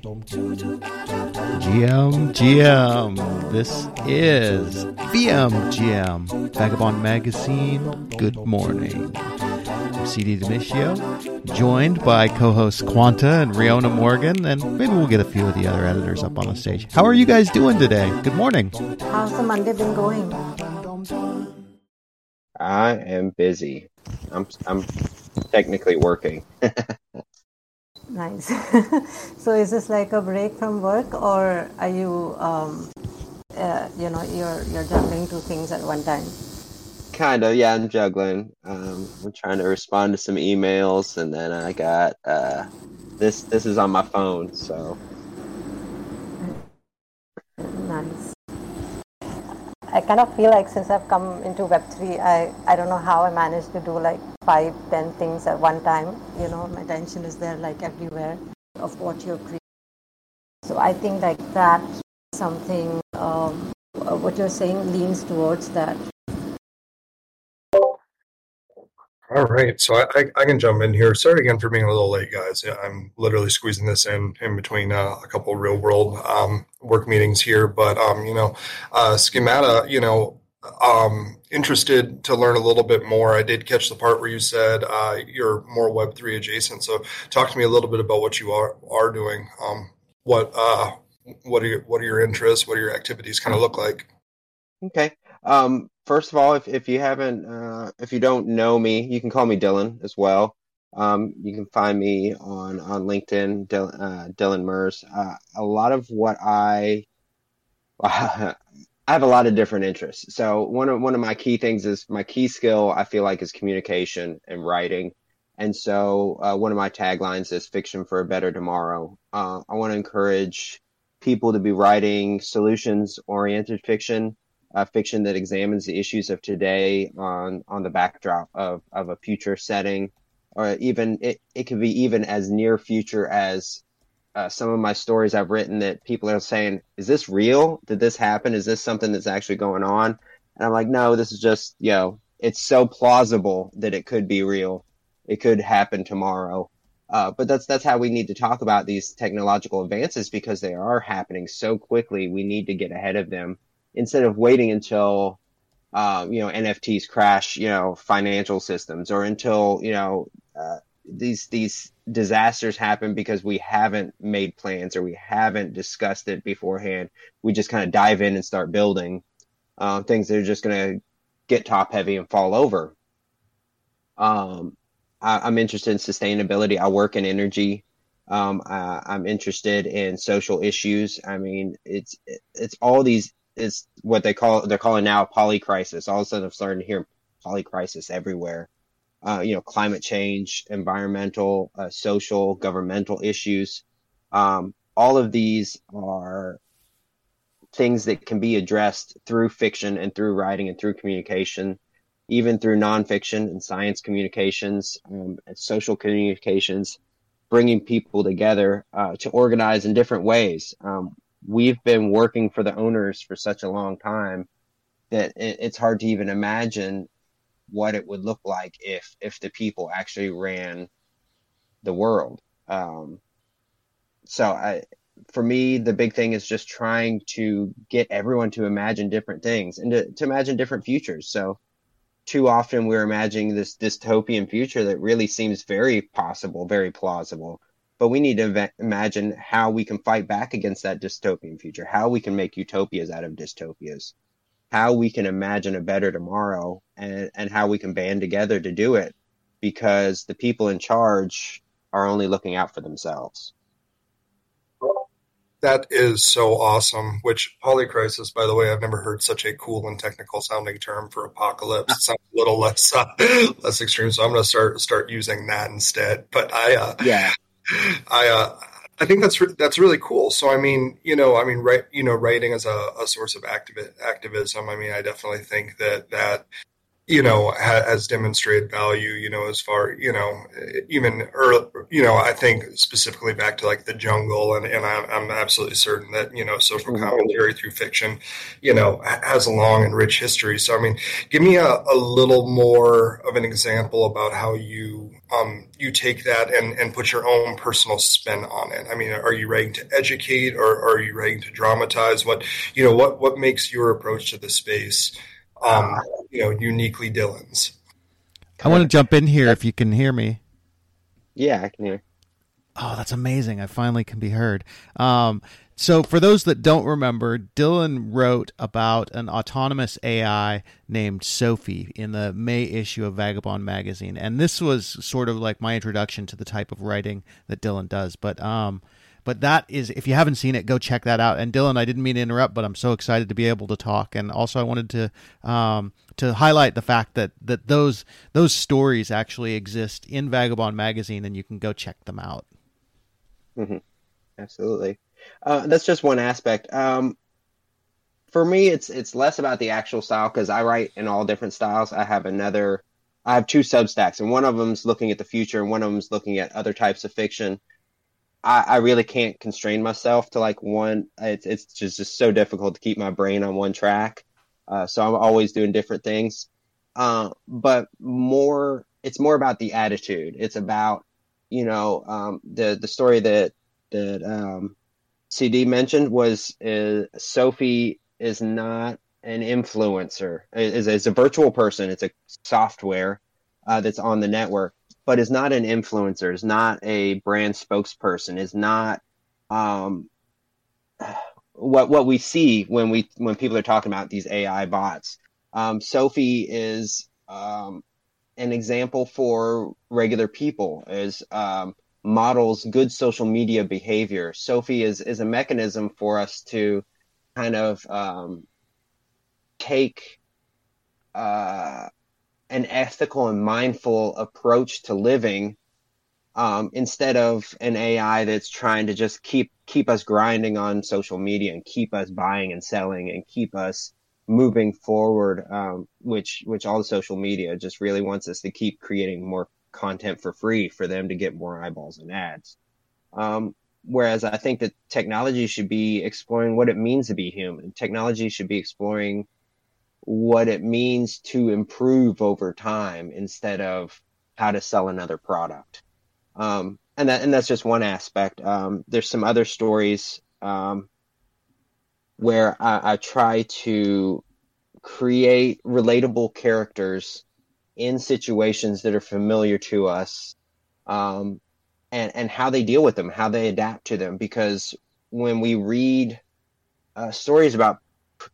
GM, GM, this is VMGM, Vagobond Magazine. Good morning. I'm CD Damitio, joined by co hosts Quanta and Riona Morgan, and maybe we'll get a few of the other editors up on the stage. How are you guys doing today? Good morning. How's the Monday been going? I am busy. I'm I'm technically working. nice. so is this like a break from work, or are you, um, uh, you know, you're you're juggling two things at one time? Kind of, yeah. I'm juggling. Um, I'm trying to respond to some emails, and then I got uh, this. This is on my phone, so. Nice. I kind of feel like since I've come into Web3, I, I don't know how I managed to do like five, ten things at one time. You know, my attention is there like everywhere of what you're creating. So I think like that something, um, what you're saying leans towards that. All right, so I, I, can jump in here. Sorry again for being a little late, guys. I'm literally squeezing this in in between uh, a couple real world um, work meetings here. But um, you know, uh, schemata, you know, um, interested to learn a little bit more. I did catch the part where you said uh, you're more Web three adjacent. So talk to me a little bit about what you are are doing. Um, what uh, what are your what are your interests? What are your activities kind of look like? Okay. Um, first of all, if, if you haven't, uh, if you don't know me, you can call me Dylan as well. Um, you can find me on, on LinkedIn, Dylan, uh, Dylan Mers. Uh, a lot of what I, I have a lot of different interests. So one of, one of my key things is my key skill, I feel like is communication and writing. And so, uh, one of my taglines is fiction for a better tomorrow. Uh, I want to encourage people to be writing solutions oriented fiction uh, fiction that examines the issues of today on on the backdrop of of a future setting, or even it it could be even as near future as uh, some of my stories I've written that people are saying, "Is this real? Did this happen? Is this something that's actually going on?" And I'm like, "No, this is just you know, it's so plausible that it could be real. It could happen tomorrow." Uh, but that's that's how we need to talk about these technological advances because they are happening so quickly. We need to get ahead of them instead of waiting until um, you know NFTs crash, you know, financial systems, or until you know uh, these these disasters happen because we haven't made plans or we haven't discussed it beforehand. We just kind of dive in and start building uh, things that are just going to get top heavy and fall over. Um, I, am interested in sustainability. I work in energy. Um, I, I'm interested in social issues. I mean, it's it's all these is what they call they're calling now polycrisis. All of a sudden, I'm starting to hear polycrisis everywhere. Uh, you know, climate change, environmental, uh, social, governmental issues. Um, all of these are things that can be addressed through fiction and through writing and through communication, even through nonfiction and science communications um, and social communications, bringing people together uh, to organize in different ways. Um, we've been working for the owners for such a long time that it, it's hard to even imagine what it would look like if if the people actually ran the world. Um, so I, for me, the big thing is just trying to get everyone to imagine different things and to, to imagine different futures. So too often we're imagining this dystopian future that really seems very possible, very plausible but we need to imagine how we can fight back against that dystopian future, how we can make utopias out of dystopias, how we can imagine a better tomorrow, and, and how we can band together to do it because the people in charge are only looking out for themselves. That is so awesome. Which polycrisis, by the way, I've never heard such a cool and technical sounding term for apocalypse. It sounds a little less uh, less extreme, so I'm going to start start using that instead. But I, uh, yeah, I uh, I think that's re- that's really cool. So I mean, you know, I mean, right, you know, writing as a, a source of activi- activism. I mean, I definitely think that that you know, ha- has demonstrated value, you know, as far, you know, even early, you know, I think specifically back to like the jungle, and, and I'm, I'm absolutely certain that, you know, social mm-hmm. commentary through fiction, you know, has a long and rich history. So, I mean, give me a, a little more of an example about how you, um, you take that and, and put your own personal spin on it. I mean, are you writing to educate or, or are you writing to dramatize? What, you know, what, what makes your approach to the space? Um, you know, uniquely Dylan's. I want to jump in here if you can hear me. Yeah, I can hear. Oh, that's amazing. I finally can be heard. Um, so, for those that don't remember, Dylan wrote about an autonomous AI named Sophie in the May issue of Vagobond magazine. And this was sort of like my introduction to the type of writing that Dylan does. But um, but that is, if you haven't seen it, go check that out. And Dylan, I didn't mean to interrupt, but I'm so excited to be able to talk. And also, I wanted to um, to highlight the fact that that those those stories actually exist in Vagobond magazine, and you can go check them out. Mm-hmm. Absolutely, uh, that's just one aspect. Um, for me, it's it's less about the actual style because I write in all different styles. I have another, I have two Substacks, and one of them's looking at the future, and one of them's looking at other types of fiction. I, I really can't constrain myself to like one. It's it's just, just so difficult to keep my brain on one track. Uh, so I'm always doing different things. Uh, but more, it's more about the attitude. It's about, you know, um, the the story that that um, CD mentioned was Sophie is not an influencer. is is a virtual person. It's a software uh, that's on the network but is not an influencer, is not a brand spokesperson, is not um, what what we see when we when people are talking about these AI bots. Um, Sophie is um, an example for regular people, is um, models good social media behavior. Sophie is is a mechanism for us to kind of um, take uh, an ethical and mindful approach to living um, instead of an AI that's trying to just keep keep us grinding on social media and keep us buying and selling and keep us moving forward. Um, which which all the social media just really wants us to keep creating more content for free for them to get more eyeballs and ads. Um, whereas I think that technology should be exploring what it means to be human. Technology should be exploring what it means to improve over time instead of how to sell another product. Um, and that and that's just one aspect. Um, there's some other stories um, where I, I, try to create relatable characters in situations that are familiar to us, um, and and how they deal with them, how they adapt to them. Because when we read uh, stories about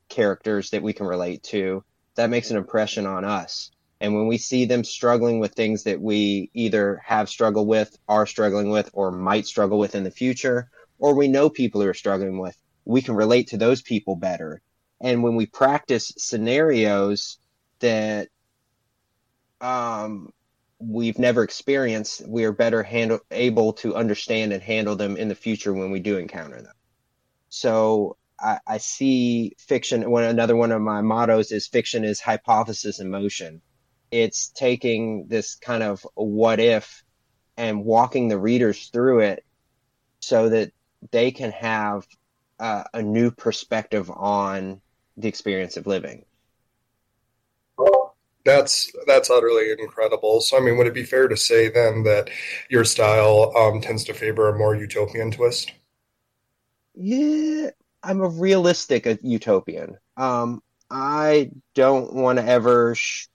characters that we can relate to, that makes an impression on us. And when we see them struggling with things that we either have struggled with, are struggling with, or might struggle with in the future, or we know people who are struggling with, we can relate to those people better. And when we practice scenarios that um, we've never experienced, we are better handle, able to understand and handle them in the future when we do encounter them. So I, I see fiction. One another one of my mottos is fiction is hypothesis in motion. It's taking this kind of what if and walking the readers through it so that they can have uh, a new perspective on the experience of living. That's that's utterly incredible. So, I mean, would it be fair to say then that your style um, tends to favor a more utopian twist? Yeah, I'm a realistic utopian. Um, I don't want to ever sh-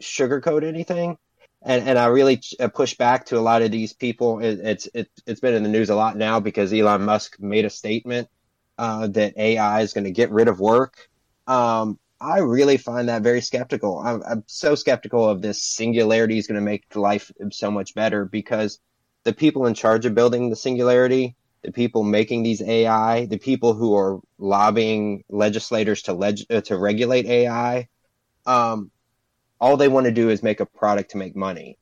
sugarcoat anything, and and I really uh, push back to a lot of these people. It, it's it, it's been in the news a lot now because Elon Musk made a statement uh, that AI is going to get rid of work. Um, I really find that very skeptical. I'm, I'm so skeptical of this singularity is going to make life so much better because the people in charge of building the singularity the people making these AI, the people who are lobbying legislators to leg- uh, to regulate AI, um, all they want to do is make a product to make money.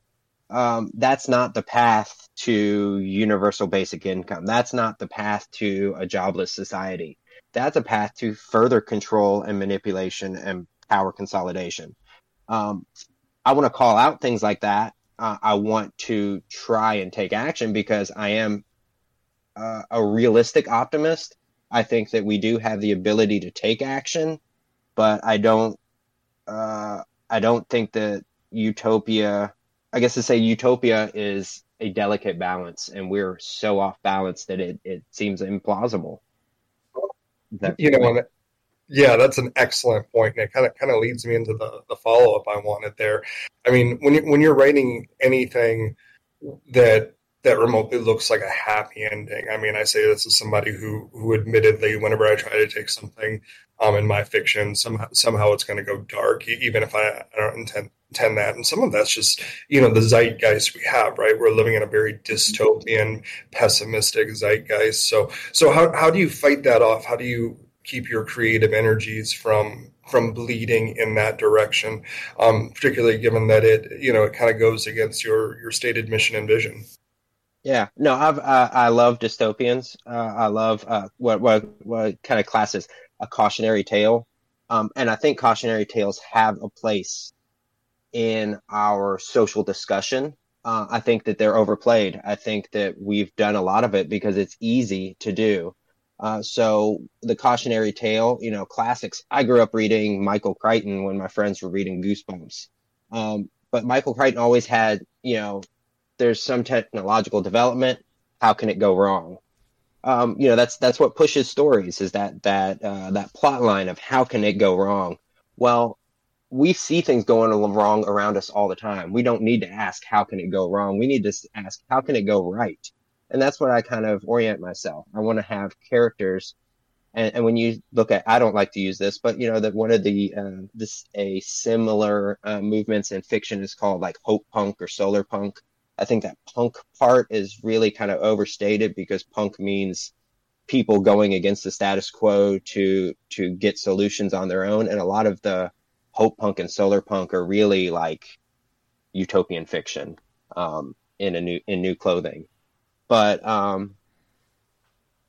Um, that's not the path to universal basic income. That's not the path to a jobless society. That's a path to further control and manipulation and power consolidation. Um, I want to call out things like that. Uh, I want to try and take action because I am uh, a realistic optimist. I think that we do have the ability to take action, but I don't. Uh, I don't think that utopia. I guess to say utopia is a delicate balance, and we're so off balance that it, it seems implausible. That you know, yeah, that's an excellent point, and it kind of kind of leads me into the the follow up I wanted there. I mean, when you, when you're writing anything that that remotely looks like a happy ending. I mean, I say this as somebody who who admittedly, whenever I try to take something um, in my fiction, somehow somehow it's going to go dark, even if I, I don't intend intend that. And some of that's just you know the zeitgeist we have, right? We're living in a very dystopian, pessimistic zeitgeist. So so how how do you fight that off? How do you keep your creative energies from from bleeding in that direction, um, particularly given that it you know it kind of goes against your your stated mission and vision. Yeah, no, I've uh, I love dystopians. Uh, I love uh, what what what kind of classes a cautionary tale, um, and I think cautionary tales have a place in our social discussion. Uh, I think that they're overplayed. I think that we've done a lot of it because it's easy to do. Uh, so the cautionary tale, you know, classics. I grew up reading Michael Crichton when my friends were reading Goosebumps. Um, but Michael Crichton always had, you know, there's some technological development. How can it go wrong? Um, you know, that's that's what pushes stories is that that uh, that plot line of how can it go wrong. Well, we see things going wrong around us all the time. We don't need to ask how can it go wrong. We need to ask how can it go right and that's what I kind of orient myself. I want to have characters, and, and, when you look at, I don't like to use this, but you know that one of the uh, this a similar uh, movements in fiction is called like hope punk or solar punk. I think that punk part is really kind of overstated because punk means people going against the status quo to to get solutions on their own, and a lot of the hope punk and solar punk are really like utopian fiction um, in a new in new clothing. But um,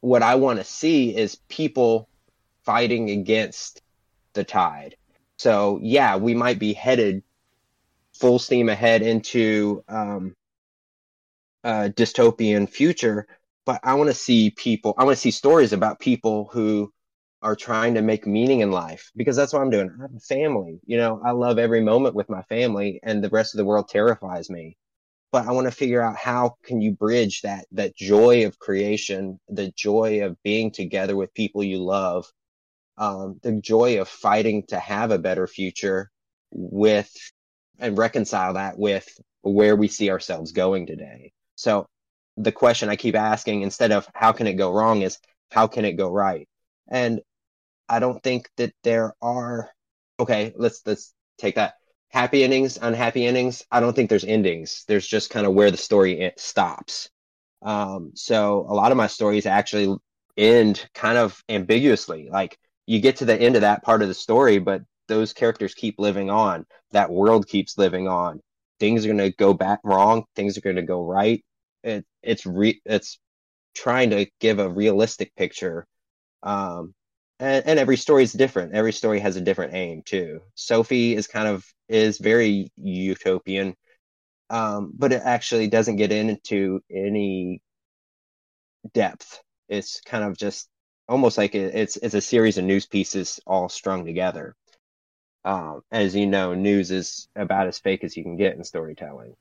what I want to see is people fighting against the tide. So yeah, we might be headed full steam ahead into um, a dystopian future, but I want to see people. I want to see stories about people who are trying to make meaning in life because that's what I'm doing. I have a family. You know, I love every moment with my family, and the rest of the world terrifies me but I want to figure out how can you bridge that that joy of creation, the joy of being together with people you love, um, the joy of fighting to have a better future with and reconcile that with where we see ourselves going today. So the question I keep asking instead of how can it go wrong is how can it go right? And I don't think that there are okay, let's let's take that happy endings, unhappy endings. I don't think there's endings. There's just kind of where the story stops. Um, so a lot of my stories actually end kind of ambiguously. Like you get to the end of that part of the story, but those characters keep living on. That world keeps living on. Things are going to go back wrong. Things are going to go right. It, it's re- it's trying to give a realistic picture um, and, and every story is different. Every story has a different aim too. Sophie is kind of is very utopian, um, but it actually doesn't get into any depth. It's kind of just almost like it's it's a series of news pieces all strung together. Um, as you know, news is about as fake as you can get in storytelling.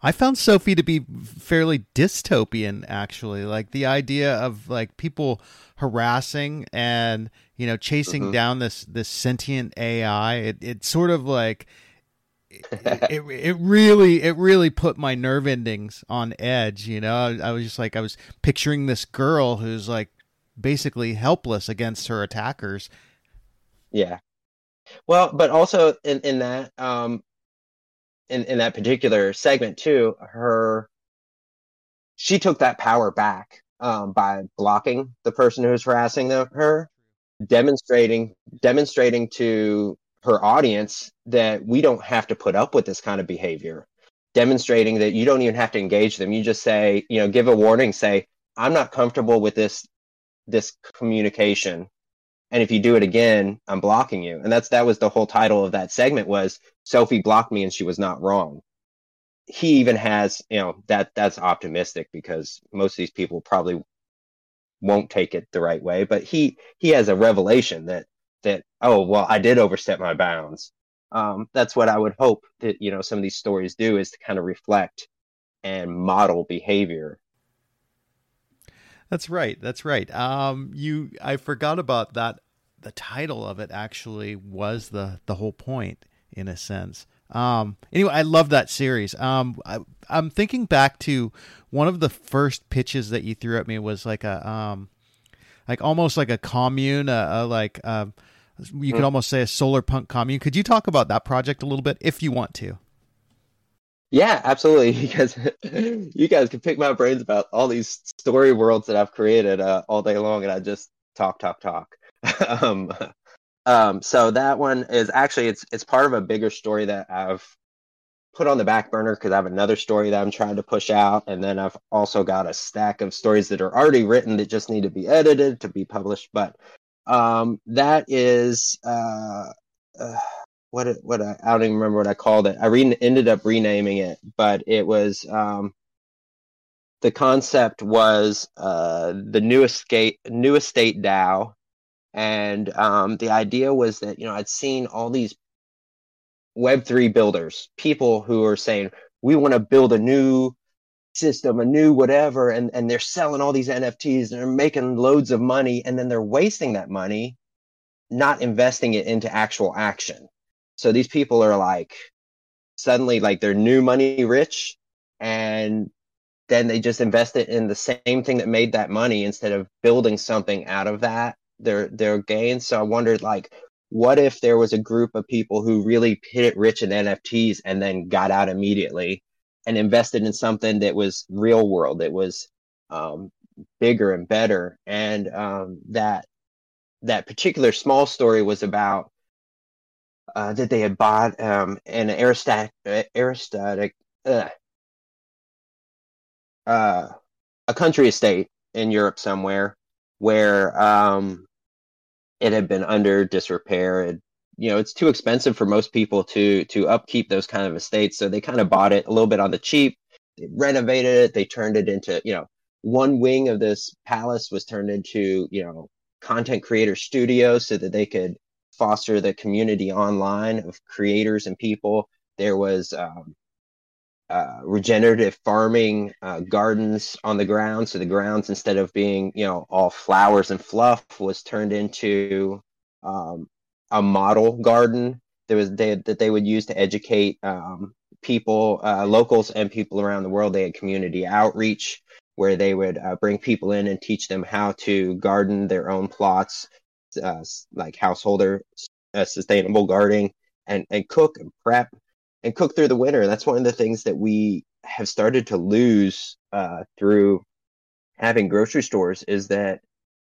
I found Sophie to be fairly dystopian, actually. Like the idea of like people harassing and you know chasing mm-hmm. down this this sentient AI. It it sort of like it, it, it really it really put my nerve endings on edge. You know, I, I was just like I was picturing this girl who's like basically helpless against her attackers. Yeah. Well, but also in in that um in in that particular segment too, her she took that power back um, by blocking the person who's harassing the, her, demonstrating demonstrating to her audience that we don't have to put up with this kind of behavior. Demonstrating that you don't even have to engage them. You just say you know give a warning say i'm not comfortable with this this communication and if you do it again, I'm blocking you. And that's that was the whole title of that segment was Sophie blocked me and she was not wrong. He even has, you know, that that's optimistic because most of these people probably won't take it the right way, but he he has a revelation that that oh well I did overstep my bounds. Um, that's what I would hope that you know some of these stories do is to kind of reflect and model behavior. That's right. That's right. Um, you I forgot about that. The title of it actually was the the whole point in a sense. Um, anyway, I love that series. Um, I, am thinking back to one of the first pitches that you threw at me was like a um, like almost like a commune, a, a like um, you could hmm. almost say a solar punk commune. Could you talk about that project a little bit if you want to? Yeah, absolutely. Because you guys can pick my brains about all these story worlds that I've created uh, all day long, and I just talk, talk, talk. um, um, so that one is actually it's it's part of a bigger story that I've put on the back burner because I have another story that I'm trying to push out, and then I've also got a stack of stories that are already written that just need to be edited to be published. But um, that is uh, uh, what it, what I, I, don't even remember what I called it. I re- ended up renaming it, but it was um, the concept was uh, the new estate new estate DAO, and um, the idea was that you know I'd seen all these Web three builders, people who are saying we want to build a new system, a new whatever, and and they're selling all these NFTs and they're making loads of money, and then they're wasting that money, not investing it into actual action. So these people are like suddenly like they're new money rich, and then they just invest it in the same thing that made that money instead of building something out of that their their gains. So I wondered like what if there was a group of people who really hit it rich in NFTs and then got out immediately and invested in something that was real world, that was um, bigger and better, and um, that that particular small story was about uh, that they had bought um, an aerostatic aerostatic uh, uh, a country estate in Europe somewhere where um, it had been under disrepair. It, you know, it's too expensive for most people to to upkeep those kind of estates, so they kind of bought it a little bit on the cheap. They renovated it. They turned it into, you know, one wing of this palace was turned into, you know, content creator studio so that they could foster the community online of creators and people. There was um, uh, regenerative farming uh, gardens on the ground. So the grounds, instead of being, you know, all flowers and fluff, was turned into um, a model garden that was they, that they would use to educate um, people, uh, locals, and people around the world. They had community outreach where they would uh, bring people in and teach them how to garden their own plots, uh, like householder uh, sustainable gardening, and and cook and prep and cook through the winter. That's one of the things that we have started to lose uh, through having grocery stores is that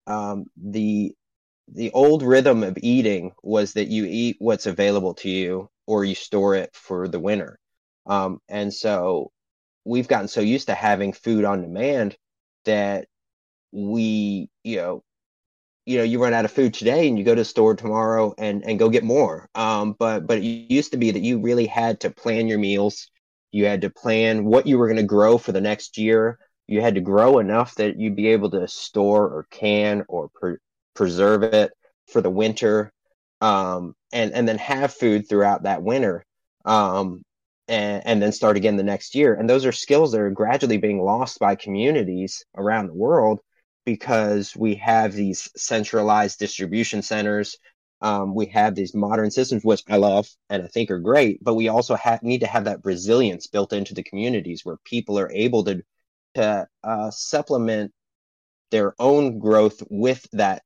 um, the the old rhythm of eating was that you eat what's available to you or you store it for the winter. Um, and so we've gotten so used to having food on demand that we, you know, you know you run out of food today and you go to the store tomorrow and and go get more. Um but but it used to be that you really had to plan your meals. You had to plan what you were going to grow for the next year. You had to grow enough that you'd be able to store or can or pre- preserve it for the winter um and and then have food throughout that winter um and, and then start again the next year. And those are skills that are gradually being lost by communities around the world because we have these centralized distribution centers. Um, we have these modern systems, which I love and I think are great, but we also ha- need to have that resilience built into the communities where people are able to to uh, supplement their own growth with that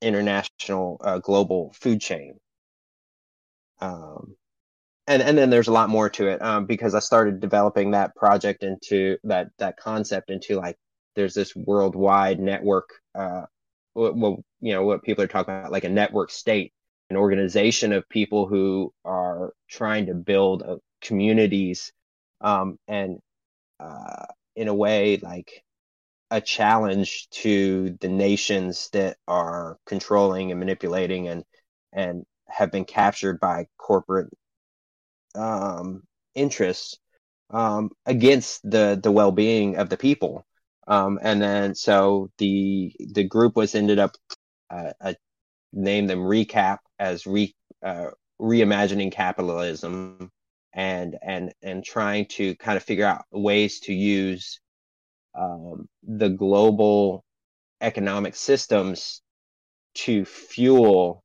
international uh, global food chain. Um, and and then there's a lot more to it um, because I started developing that project into that that concept into like there's this worldwide network, uh, well, you know, what people are talking about, like a network state, an organization of people who are trying to build uh, communities, um, and uh, in a way, like a challenge to the nations that are controlling and manipulating and and have been captured by corporate um, interests um, against the the well being of the people. Um, and then so the the group was ended up uh, uh, named them recap as re uh, reimagining capitalism and and and trying to kind of figure out ways to use um, the global economic systems to fuel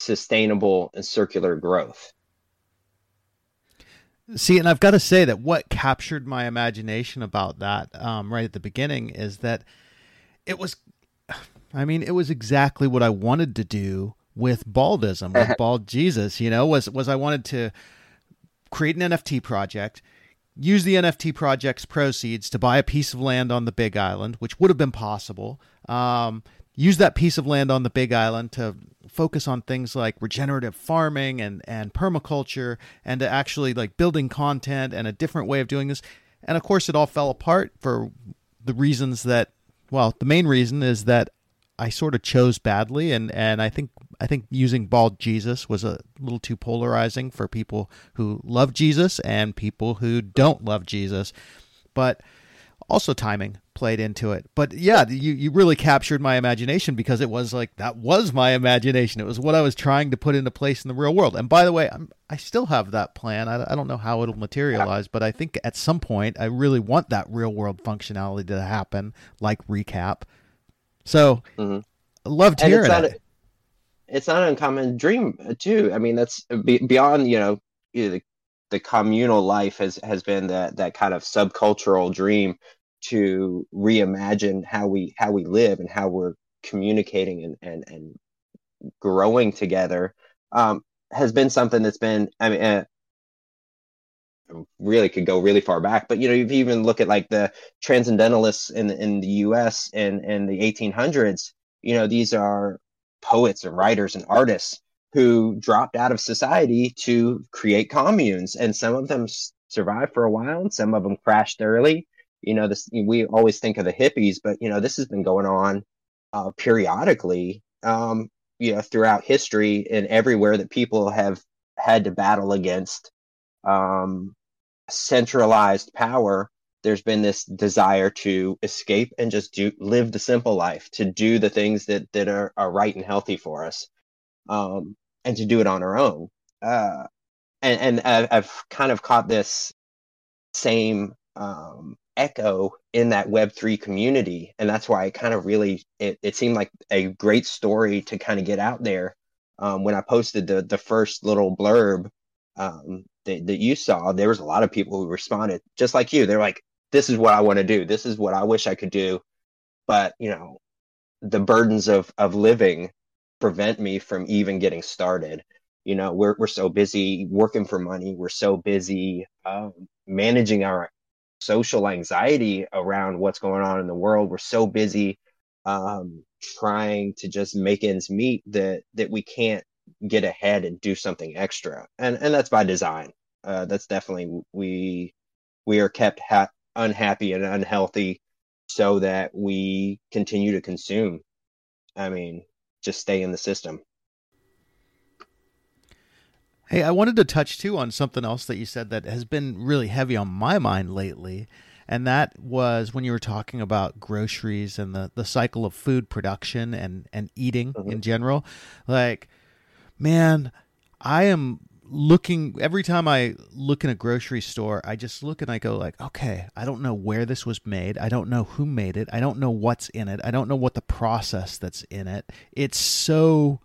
sustainable and circular growth. See, and I've got to say that what captured my imagination about that um, right at the beginning is that it was, I mean, it was exactly what I wanted to do with baldism, with bald Jesus. You know, was was I wanted to create an NFT project, use the NFT project's proceeds to buy a piece of land on the Big Island, which would have been possible. Um, use that piece of land on the Big Island to focus on things like regenerative farming and and permaculture and to actually like building content and a different way of doing this. And of course it all fell apart for the reasons that well, the main reason is that I sort of chose badly and and I think I think using bald Jesus was a little too polarizing for people who love Jesus and people who don't love Jesus. But also timing played into it. But yeah, you, you really captured my imagination because it was like that was my imagination. It was what I was trying to put into place in the real world. And by the way, I'm, I still have that plan. I, I don't know how it'll materialize, but I think at some point I really want that real world functionality to happen, like recap. So mm-hmm. I loved and hearing it's it. it's not an uncommon dream too. I mean, that's beyond you know the the communal life has has been that that kind of subcultural dream to reimagine how we how we live and how we're communicating and and, and growing together um, has been something that's been I mean uh, really could go really far back but you know if you even look at like the transcendentalists in in the US in in the 1800s you know these are poets and writers and artists who dropped out of society to create communes and some of them survived for a while and some of them crashed early you know this we always think of the hippies but you know this has been going on uh, periodically um, you know throughout history and everywhere that people have had to battle against um, centralized power there's been this desire to escape and just do live the simple life to do the things that that are, are right and healthy for us um, and to do it on our own. Uh, and and I've kind of caught this same um, echo in that web3 community and that's why it kind of really it, it seemed like a great story to kind of get out there um, when i posted the the first little blurb um, that, that you saw there was a lot of people who responded just like you. They're like this is what i want to do. This is what i wish i could do. But you know the burdens of of living prevent me from even getting started. You know we're, we're so busy working for money. We're so busy um, managing our social anxiety around what's going on in the world. We're so busy um, trying to just make ends meet that that we can't get ahead and do something extra, and and that's by design. Uh, that's definitely we we are kept ha- unhappy and unhealthy so that we continue to consume. I mean, just stay in the system. Hey, I wanted to touch too on something else that you said that has been really heavy on my mind lately. And that was when you were talking about groceries and the, the cycle of food production and, and eating mm-hmm. in general. Like, man, I am looking every time I look in a grocery store, I just look and I go like, okay, I don't know where this was made. I don't know who made it. I don't know what's in it. I don't know what the process that's in it. It's so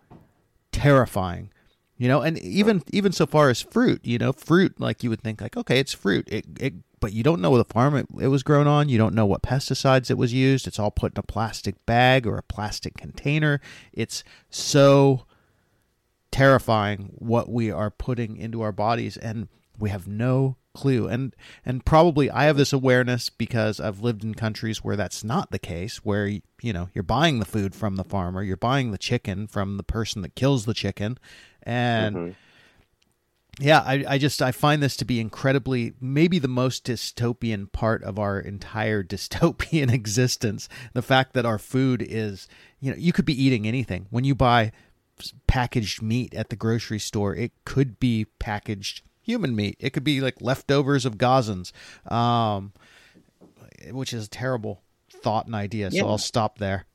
terrifying you know and even even so far as fruit you know fruit like you would think like okay it's fruit. It, it but you don't know the farm it, it was grown on. You don't know what pesticides it was used. It's all put in a plastic bag or a plastic container. It's so terrifying what we are putting into our bodies and we have no clue and and probably I have this awareness because I've lived in countries where that's not the case where you know you're buying the food from the farmer you're buying the chicken from the person that kills the chicken and mm-hmm. yeah, I, I just I find this to be incredibly maybe the most dystopian part of our entire dystopian existence. The fact that our food is, you know, you could be eating anything. When you buy packaged meat at the grocery store, it could be packaged human meat. It could be like leftovers of Gazans, um, which is a terrible thought and idea. So yeah. I'll stop there.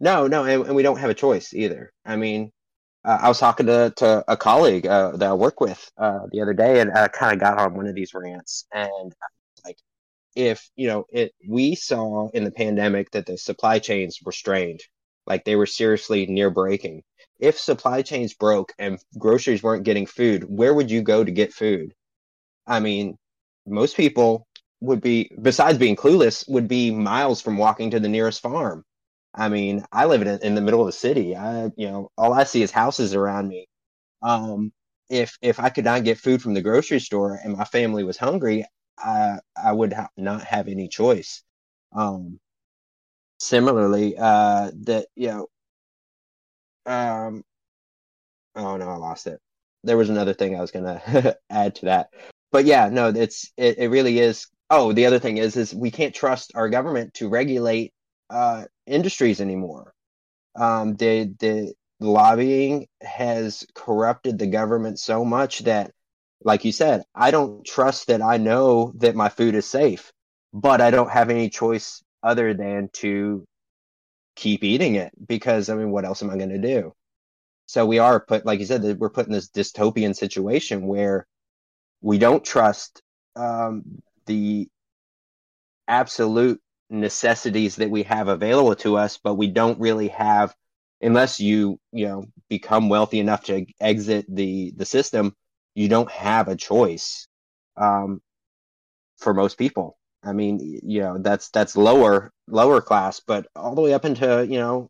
No, no, and, and we don't have a choice either. I mean, uh, I was talking to, to a colleague uh, that I work with uh, the other day, and I kind of got on one of these rants. And like, if you know, it we saw in the pandemic that the supply chains were strained, like they were seriously near breaking. If supply chains broke and groceries weren't getting food, where would you go to get food? I mean, most people would be, besides being clueless, would be miles from walking to the nearest farm. I mean, I live in, in the middle of the city. I, you know, all I see is houses around me. Um, if if I could not get food from the grocery store and my family was hungry, I I would ha- not have any choice. Um, similarly, uh, that you know, um, oh no, I lost it. There was another thing I was gonna add to that, but yeah, no, it's it, it really is. Oh, the other thing is is we can't trust our government to regulate uh, industries anymore. Um, the the lobbying has corrupted the government so much that, like you said, I don't trust that I know that my food is safe, but I don't have any choice other than to keep eating it because I mean, what else am I going to do? So we are put, like you said, we're put in this dystopian situation where we don't trust um, the absolute necessities that we have available to us, but we don't really have unless you you know become wealthy enough to exit the the system you don't have a choice um, for most people i mean you know that's that's lower lower class but all the way up into you know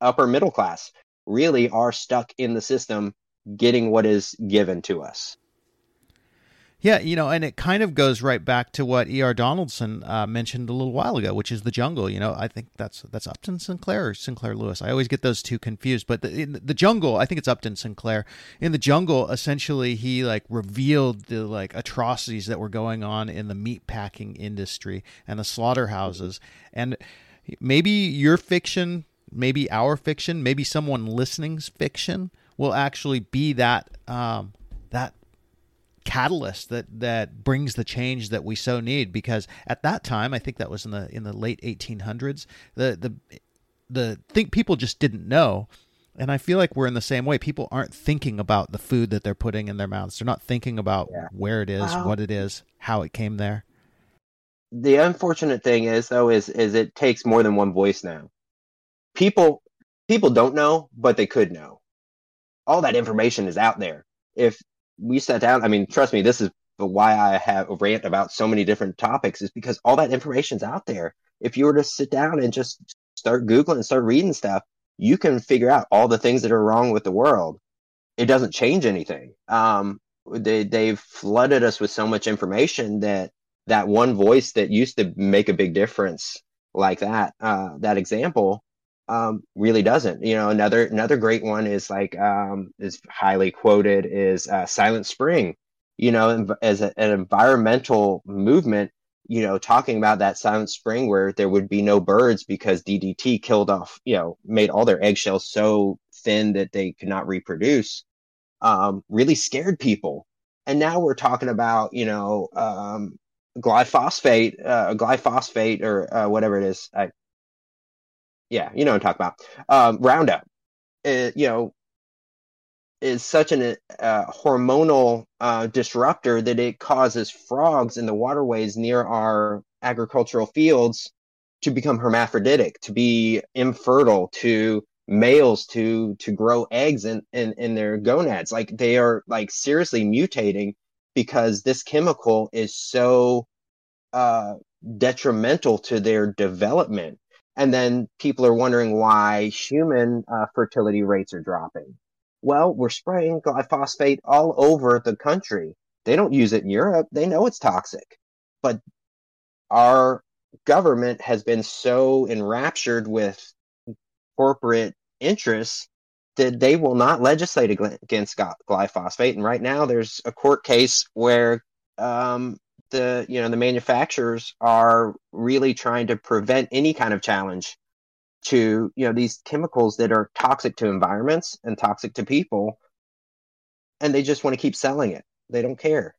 upper middle class really are stuck in the system getting what is given to us yeah, you know, and it kind of goes right back to what E.R. Donaldson uh, mentioned a little while ago, which is the jungle. You know, I think that's that's Upton Sinclair or Sinclair Lewis. I always get those two confused. But the, the jungle, I think it's Upton Sinclair. In the jungle, essentially, he like revealed the like atrocities that were going on in the meat packing industry and the slaughterhouses. And maybe your fiction, maybe our fiction, maybe someone listening's fiction will actually be that um, that catalyst that that brings the change that we so need because at that time I think that was in the in the late 1800s the the the think people just didn't know. And I feel like we're in the same way. People aren't thinking about the food that they're putting in their mouths. They're not thinking about yeah. where it is wow. what it is how it came there. The unfortunate thing is though is is it takes more than one voice now. People people don't know but they could know. All that information is out there. If we sat down. I mean, trust me, this is why I have a rant about so many different topics is because all that information's out there. If you were to sit down and just start Googling and start reading stuff, you can figure out all the things that are wrong with the world. It doesn't change anything. Um, they, they've flooded us with so much information that that one voice that used to make a big difference like that, uh, that example, um, really doesn't. You know, another another great one is like um, is highly quoted is uh, Silent Spring. You know, as a, an environmental movement, you know, talking about that Silent Spring where there would be no birds because DDT killed off, you know, made all their eggshells so thin that they could not reproduce. Um, really scared people. And now we're talking about, you know, um, glyphosate, uh, glyphosate or uh, whatever it is. I yeah, you know what I'm talking about. Um, Roundup, it, you know, is such an uh, hormonal uh, disruptor that it causes frogs in the waterways near our agricultural fields to become hermaphroditic, to be infertile, to males to to grow eggs in, in, in their gonads. Like they are like seriously mutating because this chemical is so uh, detrimental to their development and then people are wondering why human uh, fertility rates are dropping. Well, we're spraying glyphosate all over the country. They don't use it in Europe. They know it's toxic. But our government has been so enraptured with corporate interests that they will not legislate against glyphosate. And right now, there's a court case where um, the you know the manufacturers are really trying to prevent any kind of challenge to you know these chemicals that are toxic to environments and toxic to people, and they just want to keep selling it. They don't care.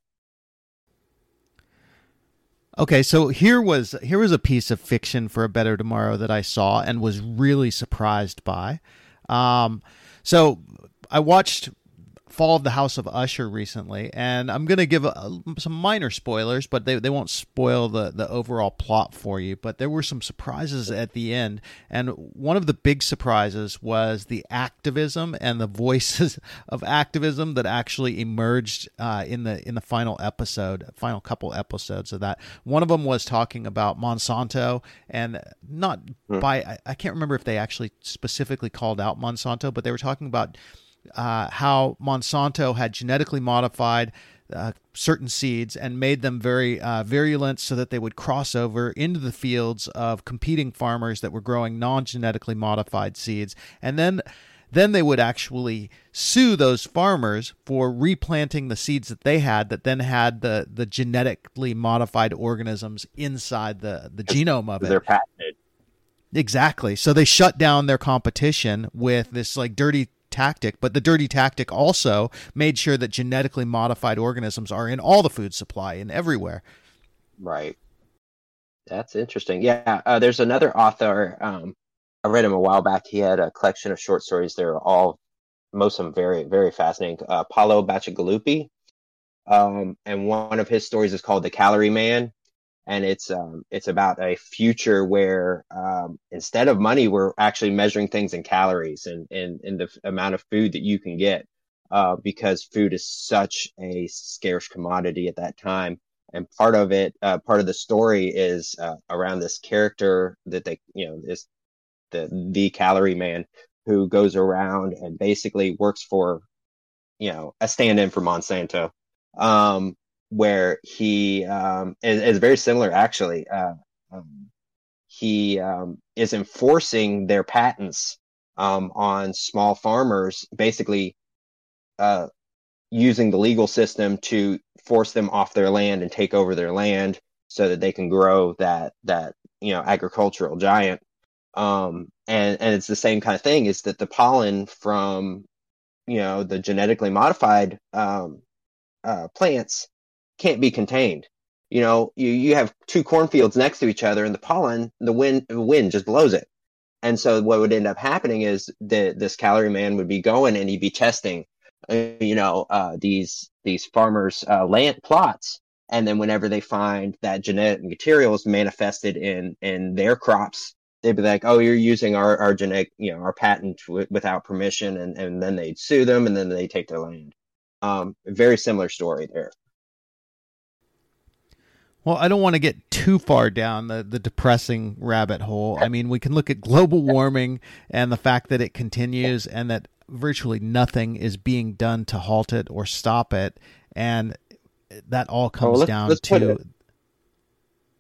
Okay, so here was here was a piece of fiction for a better tomorrow that I saw and was really surprised by. Um, so I watched Fall of the House of Usher recently, and I'm going to give a, some minor spoilers, but they, they won't spoil the, the overall plot for you. But there were some surprises at the end, and one of the big surprises was the activism and the voices of activism that actually emerged uh, in the in the final episode, final couple episodes of that. One of them was talking about Monsanto, and not hmm. by I, I can't remember if they actually specifically called out Monsanto, but they were talking about uh, how Monsanto had genetically modified uh, certain seeds and made them very uh, virulent so that they would cross over into the fields of competing farmers that were growing non-genetically modified seeds and then then they would actually sue those farmers for replanting the seeds that they had that then had the, the genetically modified organisms inside the, the genome of it. They're patented. Exactly. So they shut down their competition with this like dirty tactic, but the dirty tactic also made sure that genetically modified organisms are in all the food supply and everywhere. Right. That's interesting. Yeah, uh, there's another author. Um, I read him a while back. He had a collection of short stories. They're all, most of them, very, very fascinating. Uh, Paolo Bacigalupi, um, and one of his stories is called "The Calorie Man," and it's um, it's about a future where um, instead of money, we're actually measuring things in calories and and, and the amount of food that you can get uh, because food is such a scarce commodity at that time. And part of it, uh, part of the story is uh, around this character that they, you know, is the the calorie man who goes around and basically works for, you know, a stand-in for Monsanto. Um, where he um, is, is, very similar actually. Uh, um, he um, is enforcing their patents um, on small farmers, basically uh, using the legal system to force them off their land and take over their land so that they can grow that that you know agricultural giant. Um, and and it's the same kind of thing. Is that the pollen from you know the genetically modified um, uh, plants can't be contained. You know, you, you have two cornfields next to each other and the pollen, the wind, the wind just blows it. And so what would end up happening is that this calorie man would be going and he'd be testing, uh, you know, uh, these, these farmers, uh, land plots. And then whenever they find that genetic material is manifested in, in their crops, they'd be like, "Oh, you're using our, our genetic, you know, our patent w- without permission," and and then they'd sue them, and then they take their land. Um, very similar story there. Well, I don't want to get too far down the, the depressing rabbit hole. I mean, we can look at global warming and the fact that it continues and that virtually nothing is being done to halt it or stop it. And that all comes well, let's, down let's to. It,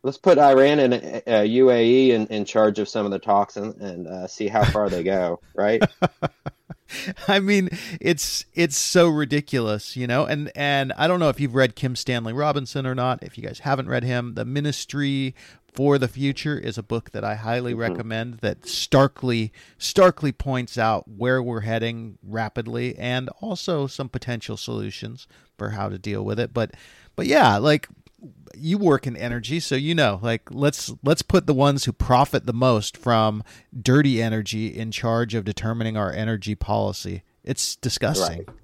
let's put Iran and uh, UAE in, in charge of some of the talks and, and uh, see how far they go, right? I mean, it's it's so ridiculous, you know. And and I don't know if you've read Kim Stanley Robinson or not. If you guys haven't read him, The Ministry for the Future is a book that I highly mm-hmm. recommend that starkly starkly points out where we're heading rapidly and also some potential solutions for how to deal with it. But but yeah, like you work in energy so you know like let's let's put the ones who profit the most from dirty energy in charge of determining our energy policy. It's disgusting. Right.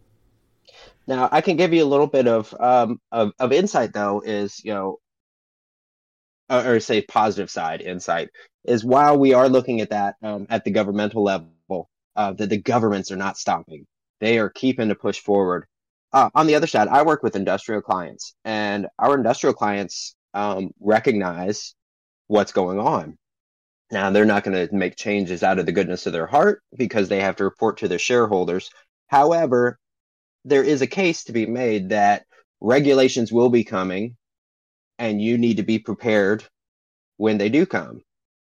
now i can give you a little bit of um of, of insight though is you know or say positive side insight is while we are looking at that um, at the governmental level uh, that the governments are not stopping. They are keeping to push forward uh, on the other side, I work with industrial clients, and our industrial clients um, recognize what's going on. Now, they're not going to make changes out of the goodness of their heart because they have to report to their shareholders. However, there is a case to be made that regulations will be coming, and you need to be prepared when they do come.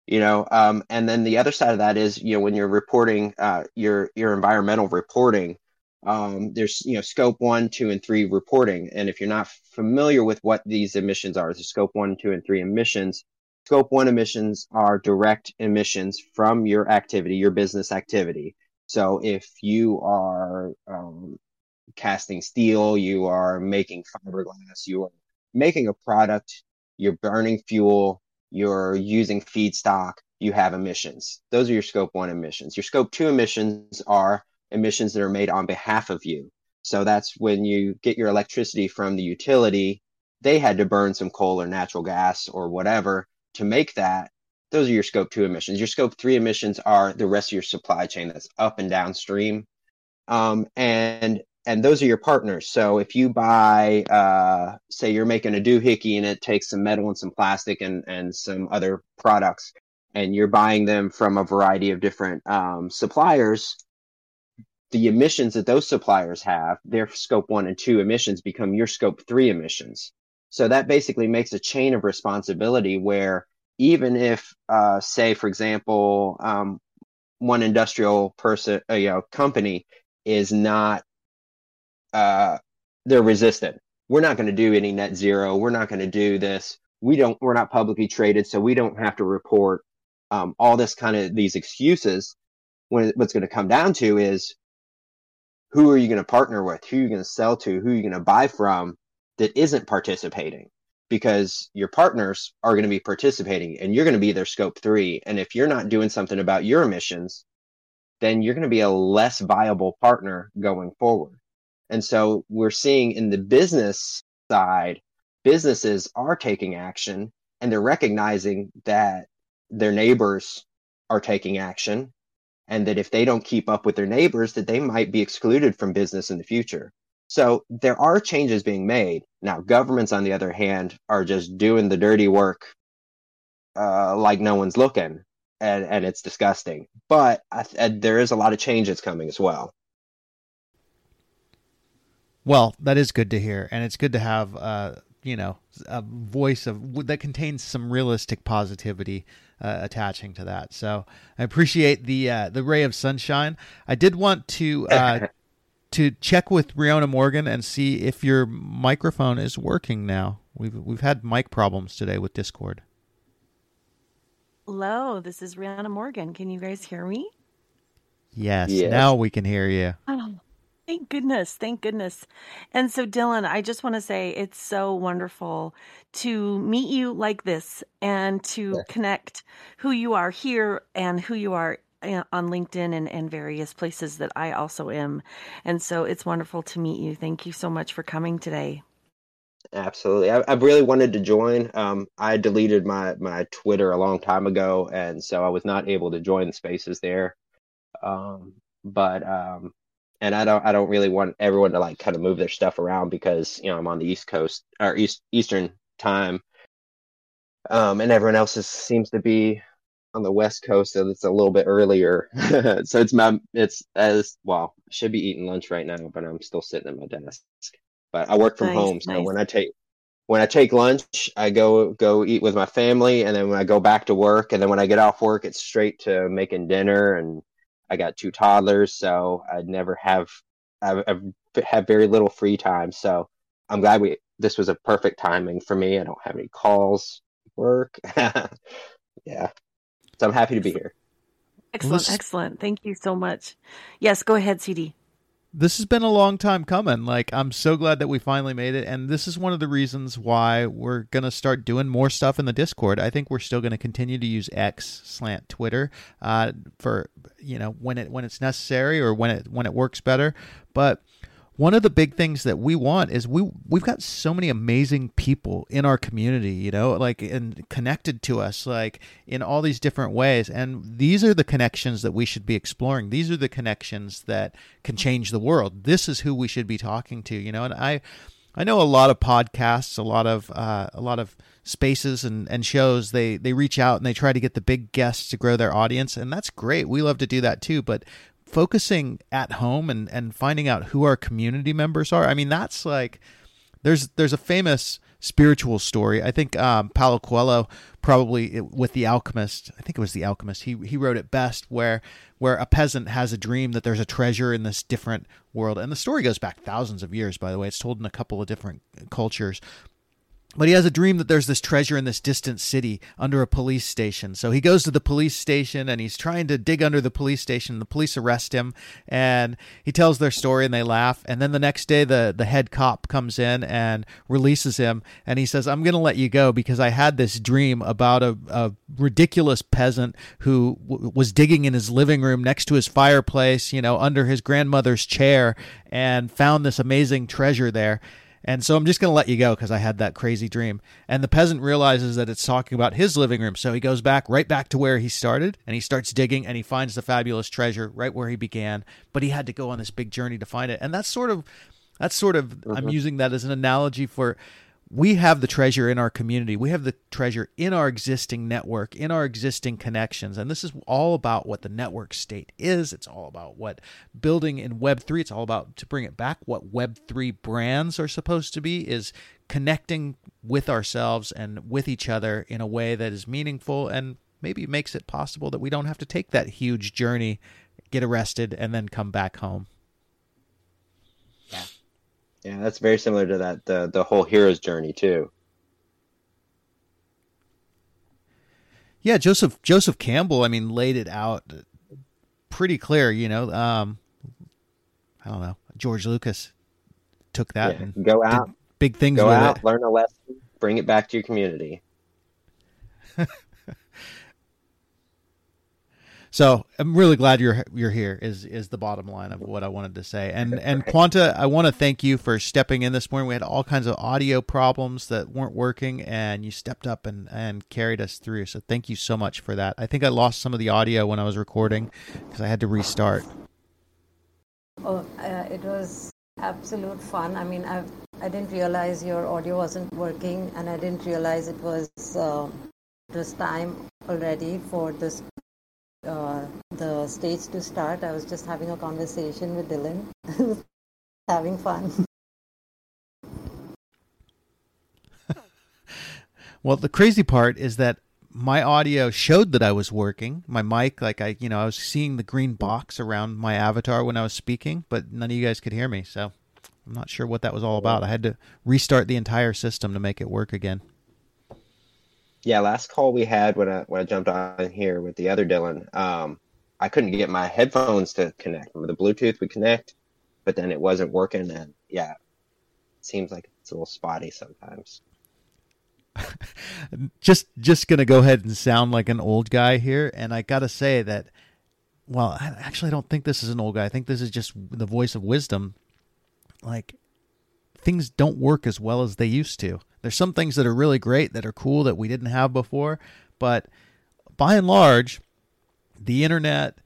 you know um, and then the other side of that is you know when you're reporting uh, your your environmental reporting um, there's you know scope one two and three reporting and if you're not familiar with what these emissions are the scope one two and three emissions scope one emissions are direct emissions from your activity your business activity so if you are um, casting steel you are making fiberglass you are making a product you're burning fuel you're using feedstock, you have emissions. Those are your scope one emissions. Your scope two emissions are emissions that are made on behalf of you. So that's when you get your electricity from the utility, they had to burn some coal or natural gas or whatever to make that. Those are your scope two emissions. Your scope three emissions are the rest of your supply chain that's up and downstream. Um, and and those are your partners. So if you buy, uh, say you're making a doohickey and it takes some metal and some plastic and, and some other products, and you're buying them from a variety of different um, suppliers, the emissions that those suppliers have, their scope one and two emissions become your scope three emissions. So that basically makes a chain of responsibility where even if, uh, say, for example, um, one industrial person, uh, you know, company is not uh, they're resistant. We're not going to do any net zero. We're not going to do this. We don't. We're not publicly traded, so we don't have to report um, all this kind of these excuses. When what's going to come down to is who are you going to partner with? Who are you going to sell to? Who are you going to buy from that isn't participating? Because your partners are going to be participating and you're going to be their scope three. And if you're not doing something about your emissions, then you're going to be a less viable partner going forward. And so we're seeing in the business side, businesses are taking action and they're recognizing that their neighbors are taking action and that if they don't keep up with their neighbors that they might be excluded from business in the future. So there are changes being made. Now governments on the other hand are just doing the dirty work uh, like no one's looking and, and it's disgusting. But I, there is a lot of changes coming as well. Well, that is good to hear, and it's good to have uh, you know a voice of that contains some realistic positivity uh, attaching to that. So I appreciate the uh, the ray of sunshine. I did want to uh, to check with Riona Morgan and see if your microphone is working now. We've we've had mic problems today with Discord. Hello, this is Riona Morgan. Can you guys hear me? Yes, yes. now we can hear you. Oh, Thank goodness. Thank goodness. And so, Dylan, I just want to say it's so wonderful to meet you like this and to yeah. connect who you are here and who you are eh, on LinkedIn and, and various places that I also am. And so it's wonderful to meet you. Thank you so much for coming today. Absolutely. I, I really wanted to join. Um, I deleted my, my Twitter a long time ago, and so I was not able to join the spaces there. Um, but um, and I don't I don't really want everyone to like kind of move their stuff around because you know I'm on the East Coast or East Eastern time, um, and everyone else is, seems to be on the West Coast, so it's a little bit earlier. so it's my it's as well. I should be eating lunch right now, but I'm still sitting at my desk. But I work from nice, home, so nice. when I take when I take lunch, I go go eat with my family, and then when I go back to work, and then when I get off work, it's straight to making dinner and I got two toddlers, so I never have I've, I've have very little free time. So I'm glad we this was a perfect timing for me. I don't have any calls, work. yeah, so I'm happy to be here. Excellent, excellent. Thank you so much. Yes, go ahead, CD this has been a long time coming. Like, I'm so glad that we finally made it. And this is one of the reasons why we're going to start doing more stuff in the Discord. I think we're still going to continue to use X slant Twitter uh, for, you know, when it, when it's necessary or when it, when it works better. But one of the big things that we want is we we've got so many amazing people in our community, you know, like and connected to us like in all these different ways and these are the connections that we should be exploring. These are the connections that can change the world. This is who we should be talking to, you know. And I I know a lot of podcasts, a lot of uh, a lot of spaces and, and shows they they reach out and they try to get the big guests to grow their audience and that's great we love to do that too but focusing at home and, and finding out who our community members are, I mean, that's like there's there's a famous spiritual story. I think um, Paulo Coelho probably with the Alchemist. I think it was the Alchemist. He he wrote it best, where where a peasant has a dream that there's a treasure in this different world, and the story goes back thousands of years. By the way, it's told in a couple of different cultures, but he has a dream that there's this treasure in this distant city under a police station. So he goes to the police station and he's trying to dig under the police station. The police arrest him and he tells their story and they laugh. And then the next day, the, the head cop comes in and releases him. And he says, I'm going to let you go because I had this dream about a, a ridiculous peasant who w- was digging in his living room next to his fireplace, you know, under his grandmother's chair and found this amazing treasure there. And so I'm just going to let you go because I had that crazy dream. And the peasant realizes that it's talking about his living room. So he goes back right back to where he started and he starts digging and he finds the fabulous treasure right where he began. But he had to go on this big journey to find it. And that's sort of, that's sort of, mm-hmm. I'm using that as an analogy for we have the treasure in our community. We have the treasure in our existing network, in our existing connections. And this is all about what the network state is. It's all about what building in Web3, it's all about, to bring it back, what Web3 brands are supposed to be is connecting with ourselves and with each other in a way that is meaningful and maybe makes it possible that we don't have to take that huge journey, get arrested, and then come back home. Yeah, that's very similar to that the the whole hero's journey too. Yeah, Joseph Joseph Campbell, I mean, laid it out pretty clear. You know, um, I don't know. George Lucas took that yeah, and go out, big things. Go out, it. learn a lesson, bring it back to your community. So I'm really glad you're you're here. Is is the bottom line of what I wanted to say. And and Quanta, I want to thank you for stepping in this morning. We had all kinds of audio problems that weren't working, and you stepped up and and carried us through. So thank you so much for that. I think I lost some of the audio when I was recording because I had to restart. Oh, uh, it was absolute fun. I mean, I I didn't realize your audio wasn't working, and I didn't realize it was. Uh, it was time already for this uh, the stage to start. I was just having a conversation with Dylan, having fun. well, the crazy part is that my audio showed that I was working. My mic, like I, you know, I was seeing the green box around my avatar when I was speaking, but none of you guys could hear me. So I'm not sure what that was all about. I had to restart the entire system to make it work again yeah, last call we had when I when I jumped on here with the other Dylan, um, I couldn't get my headphones to connect. With the Bluetooth would connect, but then it wasn't working. And yeah, it seems like it's a little spotty sometimes. just just gonna go ahead and sound like an old guy here, and I gotta say that. Well, I actually don't think this is an old guy. I think this is just the voice of wisdom. Like things don't work as well as they used to. There's some things that are really great that are cool that we didn't have before, but by and large, the internet,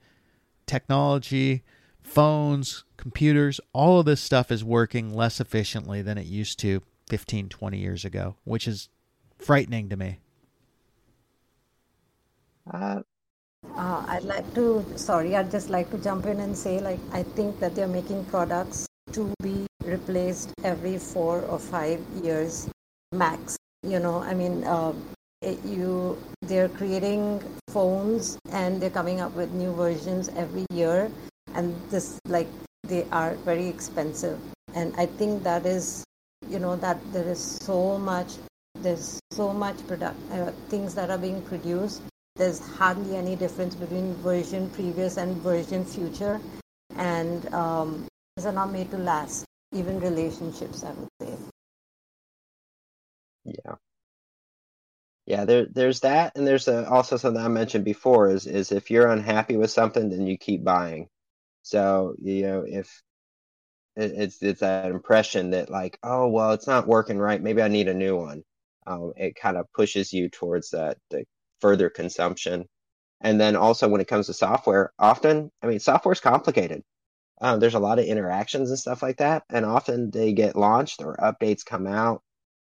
technology, phones, computers, all of this stuff is working less efficiently than it used to 15, 20 years ago, which is frightening to me. Uh, uh, I'd like to, sorry, I'd just like to jump in and say, like, I think that they're making products to be replaced every four or five years max you know i mean uh, it, you they're creating phones and they're coming up with new versions every year. And this like they are very expensive. And i think that is you know that there is so much there's so much product uh, things that are being produced. There's hardly any difference between version previous and version future. And um, these are not made to last even relationships i would say yeah. Yeah, there, there's that, and there's a, also something I mentioned before is is if you're unhappy with something, then you keep buying. So you know if it, it's it's that impression that like, oh well, it's not working right, maybe I need a new one. Um, it kind of pushes you towards that the further consumption. And then also when it comes to software, often I mean software is complicated. Um, there's a lot of interactions and stuff like that, and often they get launched or updates come out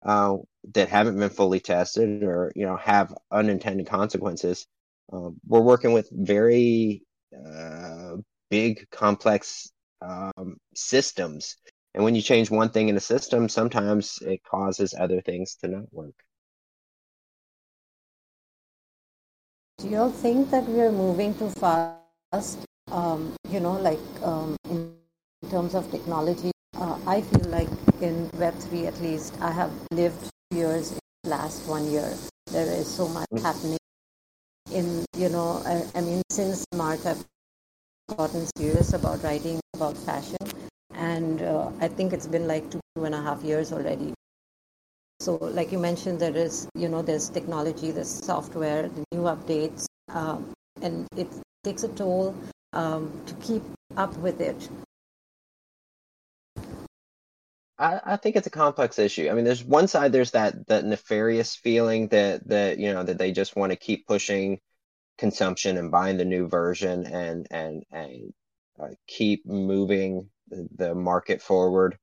uh, that haven't been fully tested or you know have unintended consequences. Um, we're working with very uh, big, complex um, systems, And when you change one thing in a system, sometimes it causes other things to not work. Do you all think that we are moving too fast? Um, you know, like um, in terms of technology, uh, I feel like in Web3 at least, I have lived years in the last one year. There is so much mm-hmm. happening in, you know, I, I mean, since March, I've gotten serious about writing about fashion. And uh, I think it's been like two, two and a half years already. So, like you mentioned, there is, you know, there's technology, there's software, the new updates, um, and it takes a toll um, to keep up with it. I, I think it's a complex issue. I mean, there's one side, there's that that nefarious feeling that that you know that they just want to keep pushing consumption and buying the new version and and and uh, keep moving the, market forward.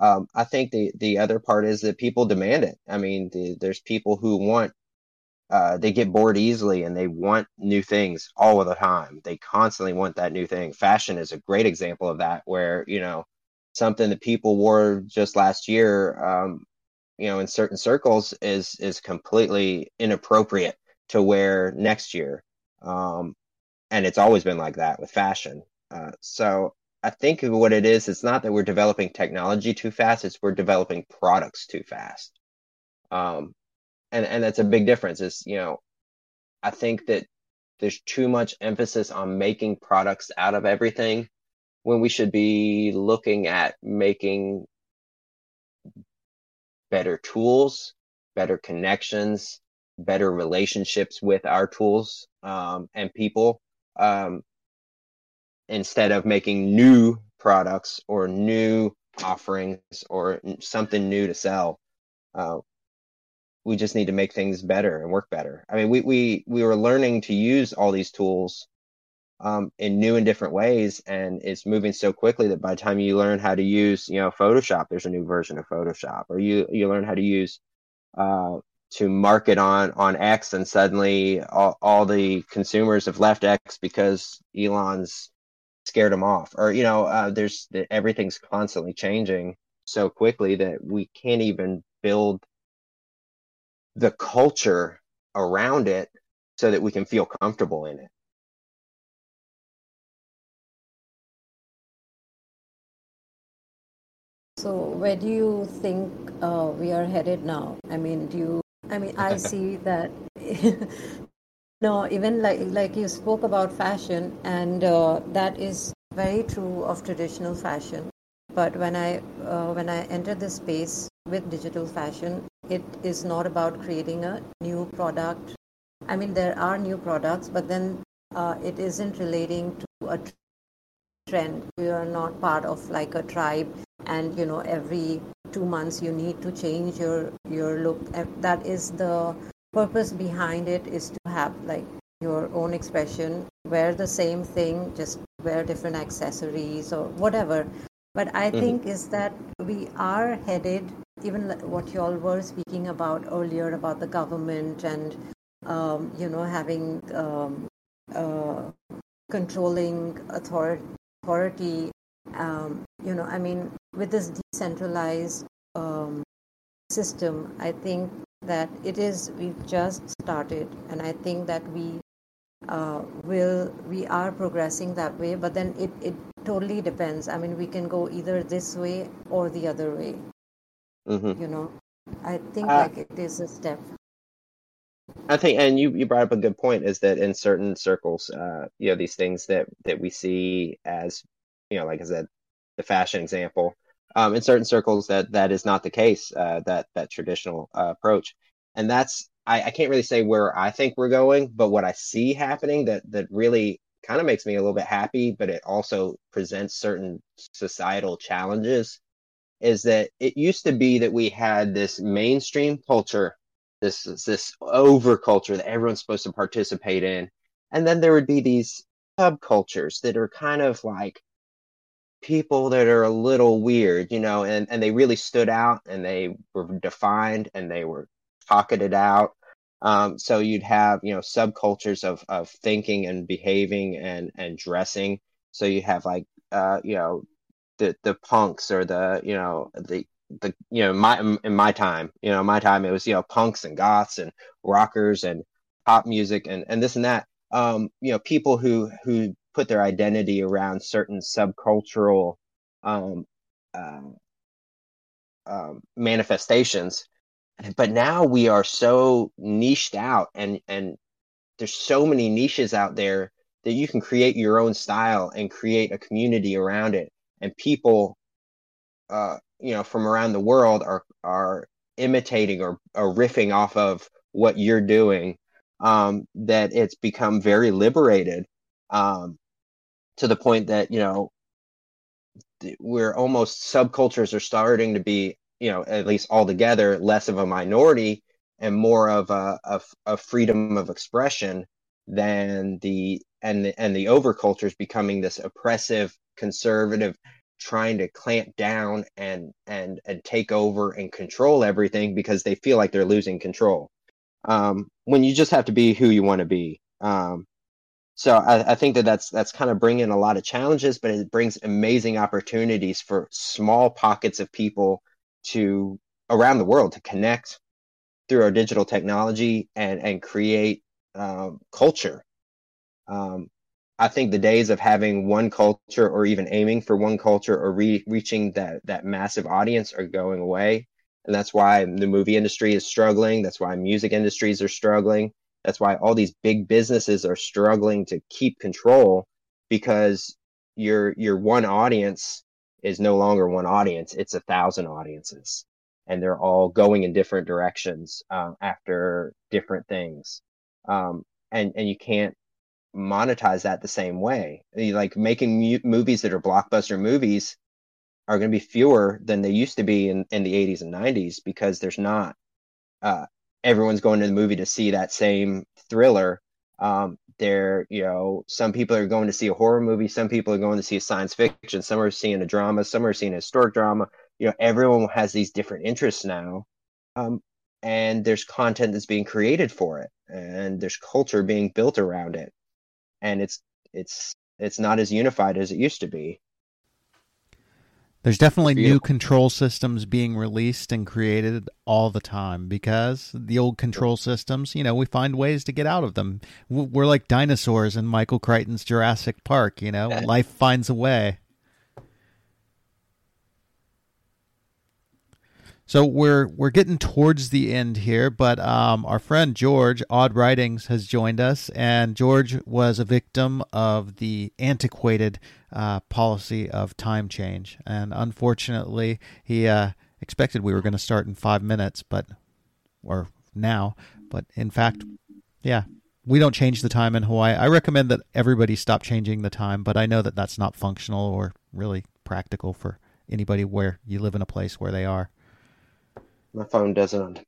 Um, I think the the other part is that people demand it. I mean, the, there's people who want uh, they get bored easily and they want new things all of the time. They constantly want that new thing. Fashion is a great example of that, where you know something that people wore just last year, um, you know, in certain circles is is completely inappropriate to wear next year. Um, and it's always been like that with fashion. Uh, so I think what it is, it's not that we're developing technology too fast; it's we're developing products too fast. Um, and and that's a big difference. Is you know, I think that there's too much emphasis on making products out of everything when we should be looking at making better tools, better connections, better relationships with our tools um, and people um, instead of making new products or new offerings or something new to sell. Uh, we just need to make things better and work better. I mean, we we we were learning to use all these tools um, in new and different ways, and it's moving so quickly that by the time you learn how to use, you know, Photoshop, there's a new version of Photoshop, or you you learn how to use uh, to market on on X, and suddenly all, all the consumers have left X because Elon's scared them off, or you know, uh, there's everything's constantly changing so quickly that we can't even build the culture around it so that we can feel comfortable in it. So where do you think uh, we are headed now? I mean, do you? I mean, I see that. no, even like like you spoke about fashion, and uh, that is very true of traditional fashion. But when I uh, when I enter this space with digital fashion, it is not about creating a new product. I mean, there are new products, but then uh, it isn't relating to a trend. We are not part of like a tribe and you know every two months you need to change your your look. That is the purpose behind it is to have like your own expression. Wear the same thing just wear different accessories or whatever. But i mm-hmm. think is that we are headed even what you all were speaking about earlier about the government and um, you know having um, uh, controlling authority authority um, you know, I mean, with this decentralized um, system, I think that it is, we've just started, and I think that we uh, will, we are progressing that way, but then it, it totally depends. I mean, we can go either this way or the other way. Mm-hmm. You know, I think uh, like it is a step. I think, and you, you brought up a good point, is that in certain circles, uh, you know, these things that that we see as you know, like I said, the fashion example. Um, in certain circles, that that is not the case. Uh, that that traditional uh, approach, and that's I, I can't really say where I think we're going, but what I see happening that that really kind of makes me a little bit happy, but it also presents certain societal challenges. Is that it used to be that we had this mainstream culture, this this over culture that everyone's supposed to participate in, and then there would be these subcultures that are kind of like people that are a little weird, you know, and, and they really stood out and they were defined and they were pocketed out. Um, so you'd have, you know, subcultures of, of thinking and behaving and, and dressing. So you have like, uh, you know, the the punks or the you know the the you know my in my time you know my time it was you know punks and goths and rockers and pop music and and this and that um you know people who who put their identity around certain subcultural um, uh, um, manifestations. But now we are so niched out and and there's so many niches out there that you can create your own style and create a community around it. And people uh, you know from around the world are are imitating or, or riffing off of what you're doing um, that it's become very liberated um, to the point that you know we're almost subcultures are starting to be you know at least altogether less of a minority and more of a, a, a freedom of expression than the and the, and the overculture is becoming this oppressive conservative trying to clamp down and and and take over and control everything because they feel like they're losing control. Um, when you just have to be who you want to be. Um, so I, I, think that that's that's kind of bringing a lot of challenges but it brings amazing opportunities for small pockets of people to around the world to connect through our digital technology and and create um, culture um, I think the days of having one culture or even aiming for one culture or re- reaching that that massive audience are going away, and that's why the movie industry is struggling. That's why music industries are struggling. That's why all these big businesses are struggling to keep control because your your one audience is no longer one audience; it's a thousand audiences, and they're all going in different directions um, after different things, um, and and you can't monetize that the same way. Like making mu- movies that are blockbuster movies are going to be fewer than they used to be in, in the 80s and 90s because there's not uh, everyone's going to the movie to see that same thriller. Um, there, you know, some people are going to see a horror movie, some people are going to see a science fiction, some are seeing a drama, some are seeing a historic drama. You know, everyone has these different interests now. Um, and there's content that's being created for it, and there's culture being built around it and it's it's it's not as unified as it used to be. There's definitely new control systems being released and created all the time because the old control systems, you know, we find ways to get out of them. We're like dinosaurs in Michael Crichton's Jurassic Park, you know, life finds a way. So we're we're getting towards the end here, but um, our friend George Odd Writings has joined us, and George was a victim of the antiquated uh, policy of time change, and unfortunately, he uh, expected we were going to start in five minutes, but or now, but in fact, yeah, we don't change the time in Hawaii. I recommend that everybody stop changing the time, but I know that that's not functional or really practical for anybody where you live in a place where they are my phone doesn't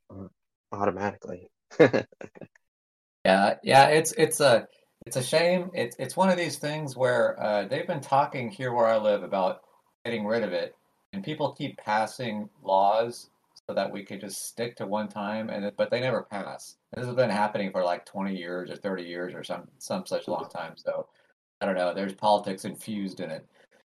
automatically. yeah, yeah, it's it's a it's a shame. It's it's one of these things where uh, they've been talking here where I live about getting rid of it, and people keep passing laws so that we could just stick to one time, and but they never pass. This has been happening for like twenty years or thirty years or some some such long time. So I don't know. There's politics infused in it.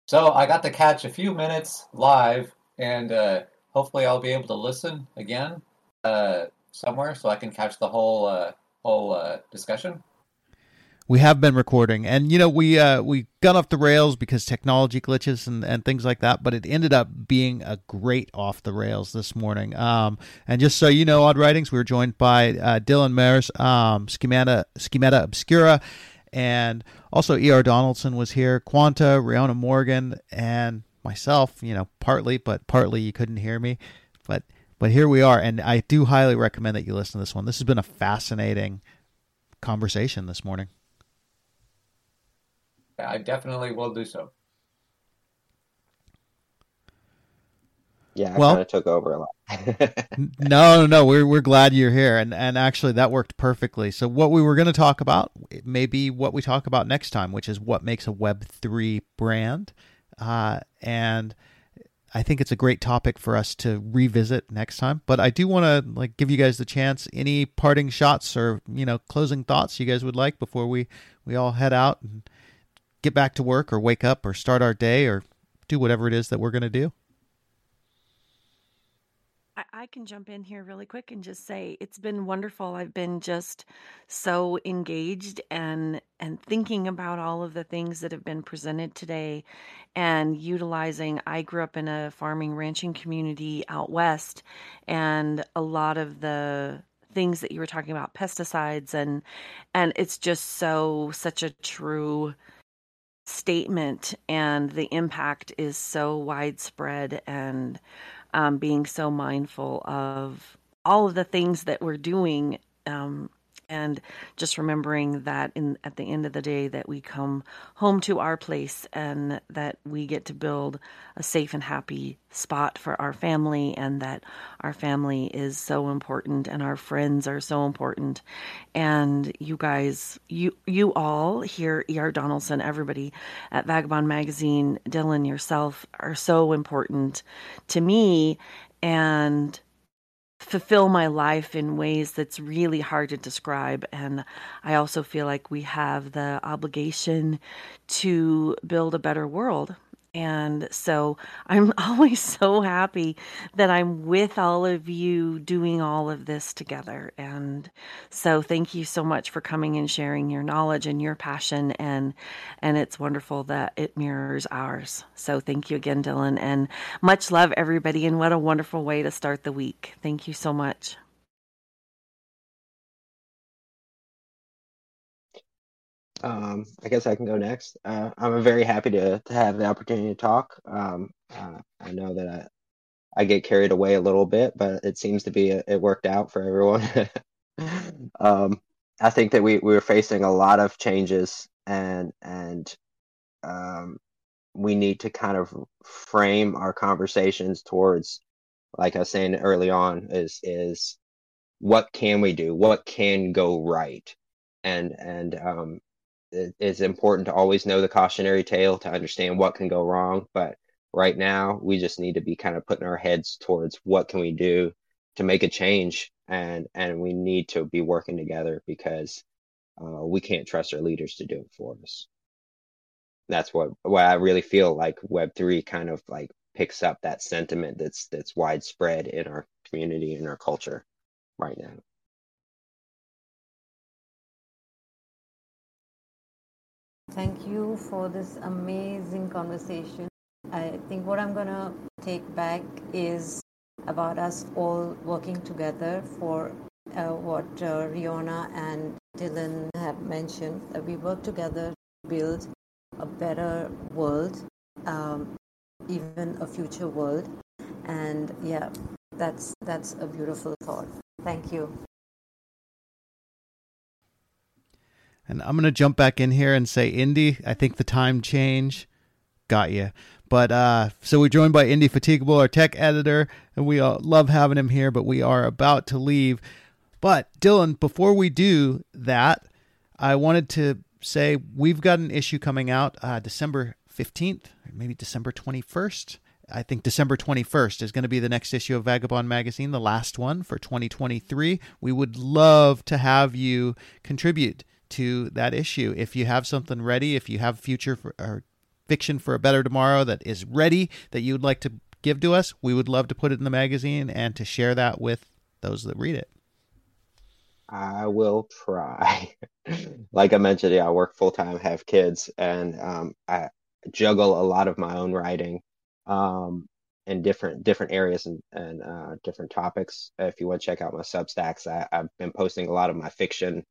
So I got to catch a few minutes live, and uh, hopefully I'll be able to listen again uh, somewhere so I can catch the whole uh, whole uh, discussion. We have been recording, and you know we uh, we got off the rails because technology glitches and, and things like that. But it ended up being a great off the rails this morning. Um, and just so you know, Odd Writings, we were joined by uh, Dylan Mers, um, Schemata Schemata Obscura, and also E.R. Donaldson was here, Quanta, Riona Morgan, and myself, you know, partly, but partly you couldn't hear me. But but here we are, and I do highly recommend that you listen to this one. This has been a fascinating conversation this morning. I definitely will do so. Yeah, I well, kind of took over a lot. no, no, we're we're glad you're here, and and actually that worked perfectly. So what we were going to talk about, maybe what we talk about next time, which is what makes a Web three brand, uh, and I think it's a great topic for us to revisit next time. But I do want to like give you guys the chance. Any parting shots or you know closing thoughts you guys would like before we we all head out and get back to work or wake up or start our day or do whatever it is that we're going to do? I, I can jump in here really quick and just say it's been wonderful. I've been just so engaged and and thinking about all of the things that have been presented today and utilizing I grew up in a farming ranching community out west and a lot of the things that you were talking about pesticides and and it's just so such a true statement and the impact is so widespread and um, being so mindful of all of the things that we're doing um, and just remembering that in at the end of the day that we come home to our place and that we get to build a safe and happy spot for our family and that our family is so important and our friends are so important. And you guys you you all here er donaldson everybody at Vagobond magazine dylan yourself are so important to me. And fulfill my life in ways that's really hard to describe. And I also feel like we have the obligation to build a better world. And so I'm always so happy that I'm with all of you doing all of this together. And so thank you so much for coming and sharing your knowledge and your passion and and it's wonderful that it mirrors ours. So thank you again Dylan and much love everybody and what a wonderful way to start the week. Thank you so much. Um, I guess I can go next. Uh, I'm very happy to, to have the opportunity to talk. Um, uh, I know that I, I get carried away a little bit, but it seems to be a, it worked out for everyone. um, I think that we, we were facing a lot of changes and and um, we need to kind of frame our conversations towards, like I was saying early on, is is what can we do? What can go right? And and um, it's important to always know the cautionary tale to understand what can go wrong. But right now, we just need to be kind of putting our heads towards what can we do to make a change, and and we need to be working together because uh, we can't trust our leaders to do it for us. That's what what I really feel like Web three kind of like picks up that sentiment that's that's widespread in our community and our culture right now. Thank you for this amazing conversation. I think what I'm going to take back is about us all working together for uh, what uh, Riona and Dylan have mentioned, that we work together to build a better world, um, even a future world. And yeah, that's, that's a beautiful thought. Thank you. And I'm going to jump back in here and say, Indy, I think the time change got you. But uh, so we're joined by Indy Fatigable, our tech editor, and we love having him here, but we are about to leave. But Dylan, before we do that, I wanted to say we've got an issue coming out uh, December 15th, maybe December 21st. I think December 21st is going to be the next issue of Vagobond Magazine, the last one for 2023. We would love to have you contribute to that issue. If you have something ready, if you have future for, or fiction for a better tomorrow that is ready that you would like to give to us, we would love to put it in the magazine and to share that with those that read it. I will try. like I mentioned, yeah, I work full time, have kids, and um, I juggle a lot of my own writing um, in different different areas and, and uh, different topics. If you want to check out my Substacks, I, have been posting a lot of my fiction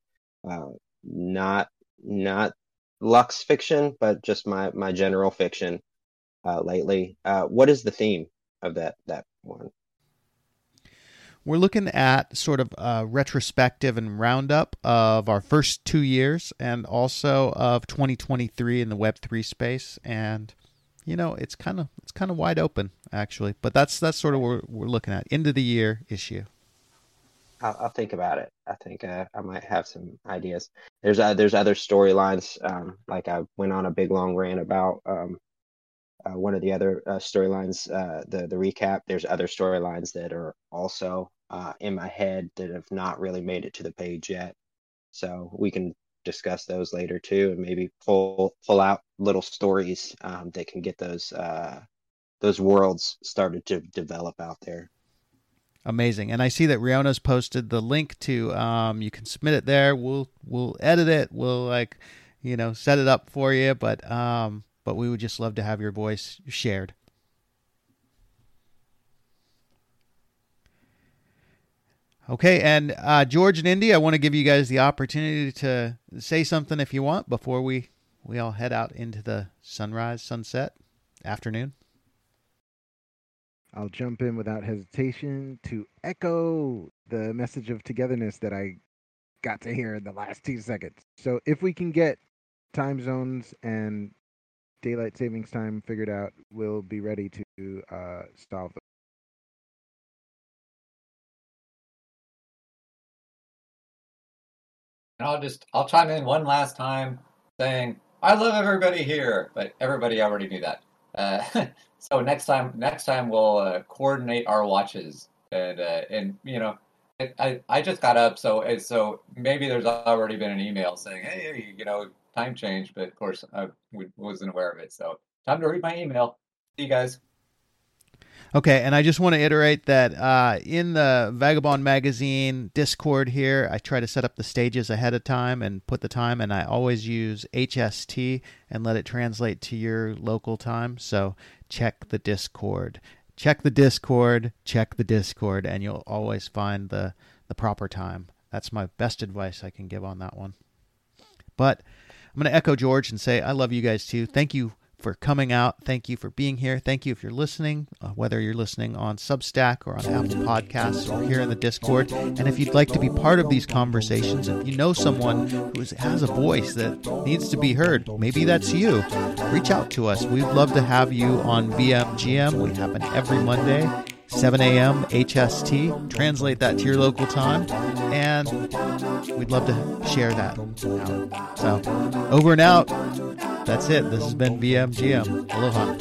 uh, not not Lux fiction, but just my my general fiction uh, lately. Uh, what is the theme of that that one? We're looking at sort of a retrospective and roundup of our first two years, and also of 2023 in the Web three space. And you know, it's kind of it's kind of wide open actually, but that's that's sort of what we're looking at end of the year issue. I'll, I'll, think about it. I think uh, I might have some ideas. There's uh, there's other storylines. Um, like I went on a big long rant about um, uh, one of the other uh, storylines, uh, the the recap. There's other storylines that are also uh, in my head that have not really made it to the page yet. So we can discuss those later too, and maybe pull pull out little stories um, that can get those those worlds started to develop out there. Amazing. And I see that Riona's posted the link to um you can submit it there. We'll we'll edit it. We'll like, you know, set it up for you, but um but we would just love to have your voice shared. Okay, and uh, George and Indy, I want to give you guys the opportunity to say something if you want before we we all head out into the sunrise, sunset, afternoon. I'll jump in without hesitation to echo the message of togetherness that I got to hear in the last two seconds. So if we can get time zones and daylight savings time figured out, we'll be ready to uh, solve them. And I'll just I'll chime in one last time saying I love everybody here, but everybody already knew that. Uh, so next time, next time we'll uh, coordinate our watches, and uh, and you know, I I just got up, so so maybe there's already been an email saying, hey, you know, time change, but of course I wasn't aware of it. So time to read my email. See you guys. Okay, and I just want to iterate that uh, in the Vagobond Magazine Discord here, I try to set up the stages ahead of time and put the time, and I always use HST and let it translate to your local time. So check the Discord. Check the Discord, check the Discord, and you'll always find the, the proper time. That's my best advice I can give on that one. But I'm going to echo George and say I love you guys too. Thank you for coming out. Thank you for being here. Thank you if you're listening, uh, whether you're listening on Substack or on Apple Podcasts or here in the Discord. And if you'd like to be part of these conversations, if you know someone who has a voice that needs to be heard, maybe that's you, reach out to us. We'd love to have you on VMGM. We happen every Monday. 7 a.m. HST. Translate that to your local time, and we'd love to share that. So, over and out. That's it. This has been VMGM. Aloha.